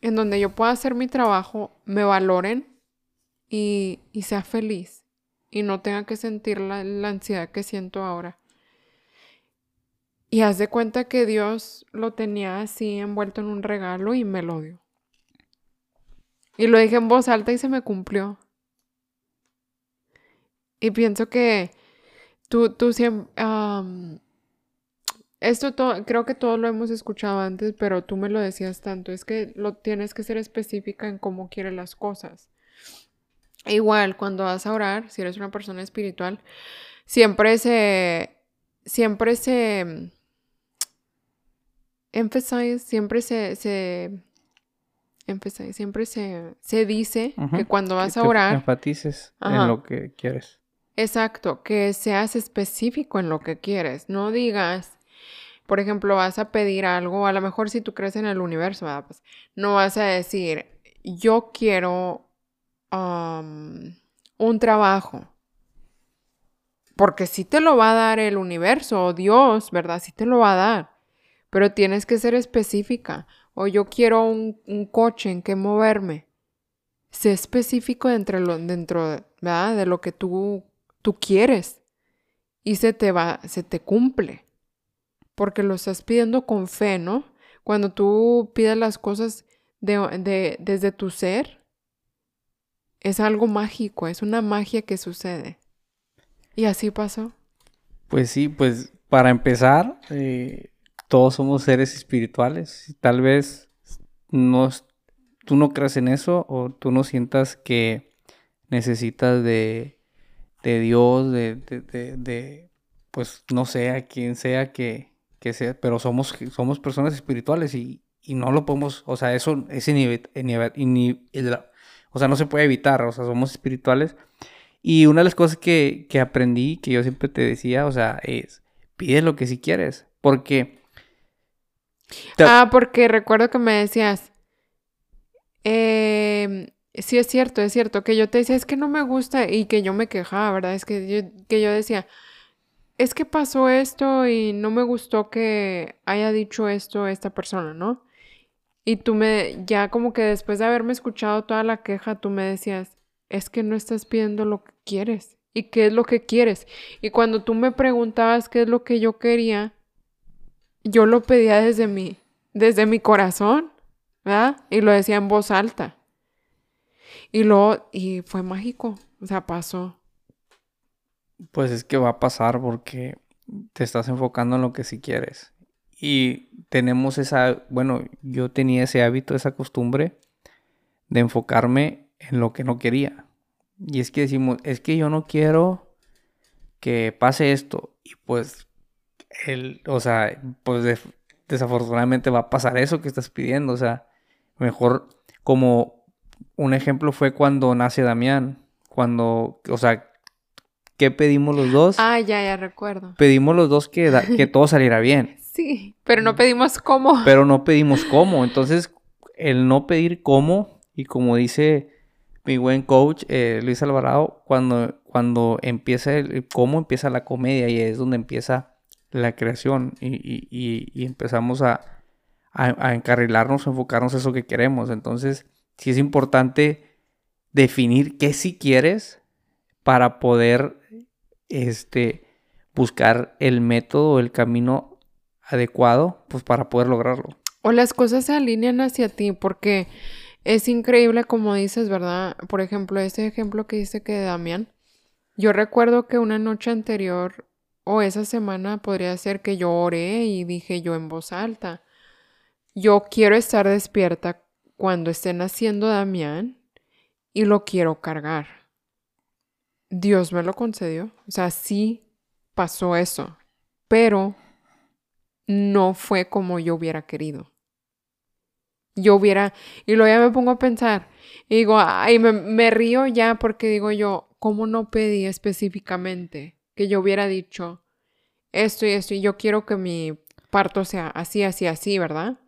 en donde yo pueda hacer mi trabajo, me valoren y, y sea feliz y no tenga que sentir la, ansiedad que siento ahora. Y haz de cuenta que Dios lo tenía así envuelto en un regalo y me lo dio. Y lo dije en voz alta y se me cumplió. Y pienso que tú, tú siempre... esto creo que todos lo hemos escuchado antes, pero tú me lo decías tanto. Es que lo tienes que ser específica en cómo quieres las cosas. Igual, cuando vas a orar, si eres una persona espiritual, siempre se... Siempre se... Emphasize, siempre se... se siempre se, se dice que cuando vas a orar... Enfatices en lo que quieres. Exacto, que seas específico en lo que quieres. No digas, por ejemplo, vas a pedir algo, a lo mejor si tú crees en el universo, pues, no vas a decir, yo quiero un trabajo. Porque si te lo va a dar el universo o Dios, ¿verdad? Sí te lo va a dar. Pero tienes que ser específica. O yo quiero un, un coche en que moverme. Sé específico dentro, dentro de lo que tú tú quieres y se te va, se te cumple. Porque lo estás pidiendo con fe, ¿no? Cuando tú pides las cosas de, desde tu ser, es algo mágico, es una magia que sucede. Y así pasó. Pues sí, pues para empezar, eh, todos somos seres espirituales. Tal vez no, tú no creas en eso o tú no sientas que necesitas de de Dios, de, de, de, pues no sé, a quien sea que, que sea, pero somos, somos personas espirituales y, y, no lo podemos, o sea, eso es inevitable, o sea, no se puede evitar, o sea, somos espirituales. Y una de las cosas que, que aprendí, que yo siempre te decía, o sea, es, pide lo que si quieres, porque... Ah, porque recuerdo que me decías, eh, Sí, es cierto, es cierto, que yo te decía, es que no me gusta y que yo me quejaba, ¿verdad? Es que yo, que yo decía, es que pasó esto y no me gustó que haya dicho esto esta persona, ¿no? Y tú me, ya como que después de haberme escuchado toda la queja, tú me decías, es que no estás pidiendo lo que quieres. ¿Y qué es lo que quieres? Y cuando tú me preguntabas qué es lo que yo quería, yo lo pedía desde mi, desde mi corazón, ¿verdad? Y lo decía en voz alta. Y luego, y fue mágico, o sea, pasó. Pues es que va a pasar porque te estás enfocando en lo que sí quieres. Y tenemos esa, bueno, yo tenía ese hábito, esa costumbre de enfocarme en lo que no quería. Y es que decimos, es que yo no quiero que pase esto. Y pues, el, o sea, pues desafortunadamente va a pasar eso que estás pidiendo. O sea, mejor como un ejemplo fue cuando nace Damián. Cuando, o sea, ¿qué pedimos los dos? Ah, ya, ya recuerdo. Pedimos los dos que, que todo saliera bien. Sí, pero no pedimos cómo. Pero no pedimos cómo. Entonces, el no pedir cómo, y como dice mi buen coach eh, Luis Alvarado, cuando, cuando empieza el cómo, empieza la comedia y es donde empieza la creación y, y, y, empezamos a, a, a encarrilarnos, a enfocarnos en eso que queremos. Entonces, sí es importante definir qué sí quieres para poder este, buscar el método, el camino adecuado, pues para poder lograrlo. O las cosas se alinean hacia ti, porque es increíble como dices, ¿verdad? Por ejemplo, ese ejemplo que dice que de Damián, yo recuerdo que una noche anterior o esa semana podría ser que yo oré y dije yo en voz alta, yo quiero estar despierta cuando esté naciendo Damián y lo quiero cargar. Dios me lo concedió. O sea, sí pasó eso, pero no fue como yo hubiera querido. Yo hubiera, y luego ya me pongo a pensar, y digo, ay, me, río ya porque digo yo, ¿cómo no pedí específicamente que yo hubiera dicho esto y esto y yo quiero que mi parto sea así, así, así, ¿verdad?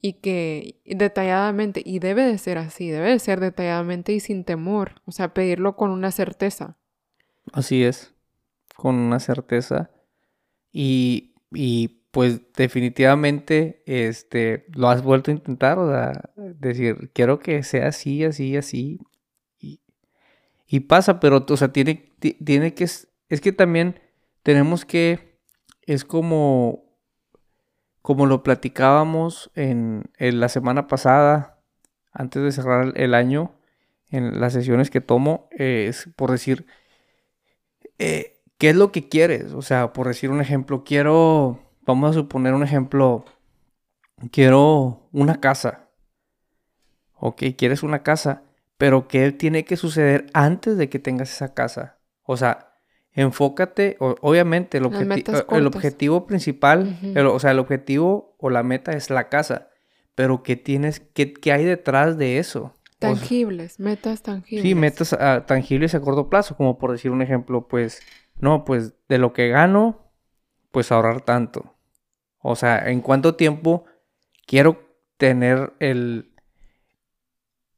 Y que detalladamente, y debe de ser así, debe de ser detalladamente y sin temor, o sea, pedirlo con una certeza. Así es, con una certeza. Y, y pues definitivamente este, lo has vuelto a intentar, o sea, decir, quiero que sea así, así, así. Y, y pasa, pero, o sea, tiene, tiene que, es que también tenemos que, es como, como lo platicábamos en, la semana pasada, antes de cerrar el año, en las sesiones que tomo, es por decir, eh, ¿qué es lo que quieres? O sea, por decir un ejemplo, quiero, vamos a suponer un ejemplo, quiero una casa. Ok, quieres una casa, pero ¿qué tiene que suceder antes de que tengas esa casa? O sea, enfócate, obviamente el, el objetivo principal, o sea, el objetivo o la meta es la casa, pero ¿qué tienes, qué, qué hay detrás de eso? Tangibles, metas tangibles. Sí, metas ah, tangibles a corto plazo, como por decir un ejemplo, pues, no, pues de lo que gano, pues ahorrar tanto. O sea, ¿en cuánto tiempo quiero tener el,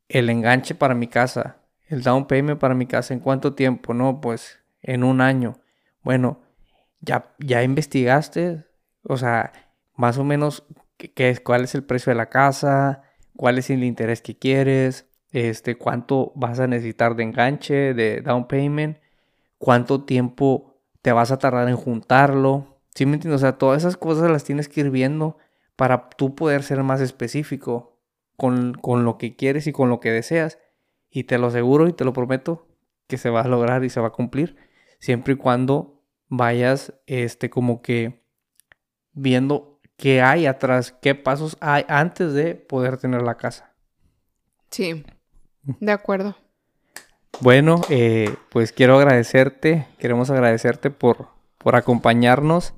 el enganche para mi casa? El down payment para mi casa, ¿en cuánto tiempo? No, pues en un año. Bueno, ya, ya investigaste, o sea, más o menos qué, es, cuál es el precio de la casa, cuál es el interés que quieres, este, cuánto vas a necesitar de enganche, de down payment, cuánto tiempo te vas a tardar en juntarlo. ¿Sí me entiendes? O sea, todas esas cosas las tienes que ir viendo para tú poder ser más específico con, con lo que quieres y con lo que deseas. Y te lo aseguro y te lo prometo que se va a lograr y se va a cumplir siempre y cuando vayas, este, como que viendo qué hay atrás, qué pasos hay antes de poder tener la casa. Sí, de acuerdo. Bueno, eh, pues quiero agradecerte, queremos agradecerte por, por acompañarnos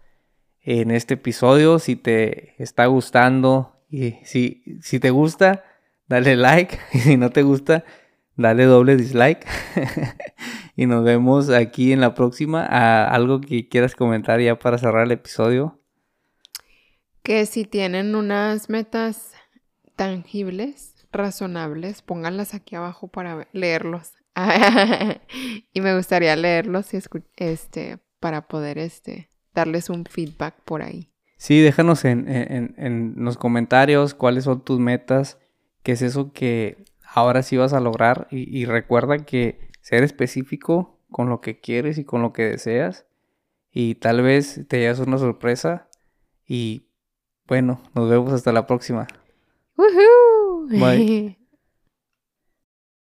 en este episodio. Si te está gustando y si, si te gusta, dale like. Y si no te gusta, dale doble dislike. y nos vemos aquí en la próxima. algo que quieras comentar ya para cerrar el episodio. Que si tienen unas metas tangibles, razonables, pónganlas aquí abajo para leerlos. y me gustaría leerlos y este, para poder este, darles un feedback por ahí. Sí, déjanos en, en los comentarios cuáles son tus metas, qué es eso que ahora sí vas a lograr y, recuerda que ser específico con lo que quieres y con lo que deseas y tal vez te llevas una sorpresa y bueno, nos vemos hasta la próxima. Bye.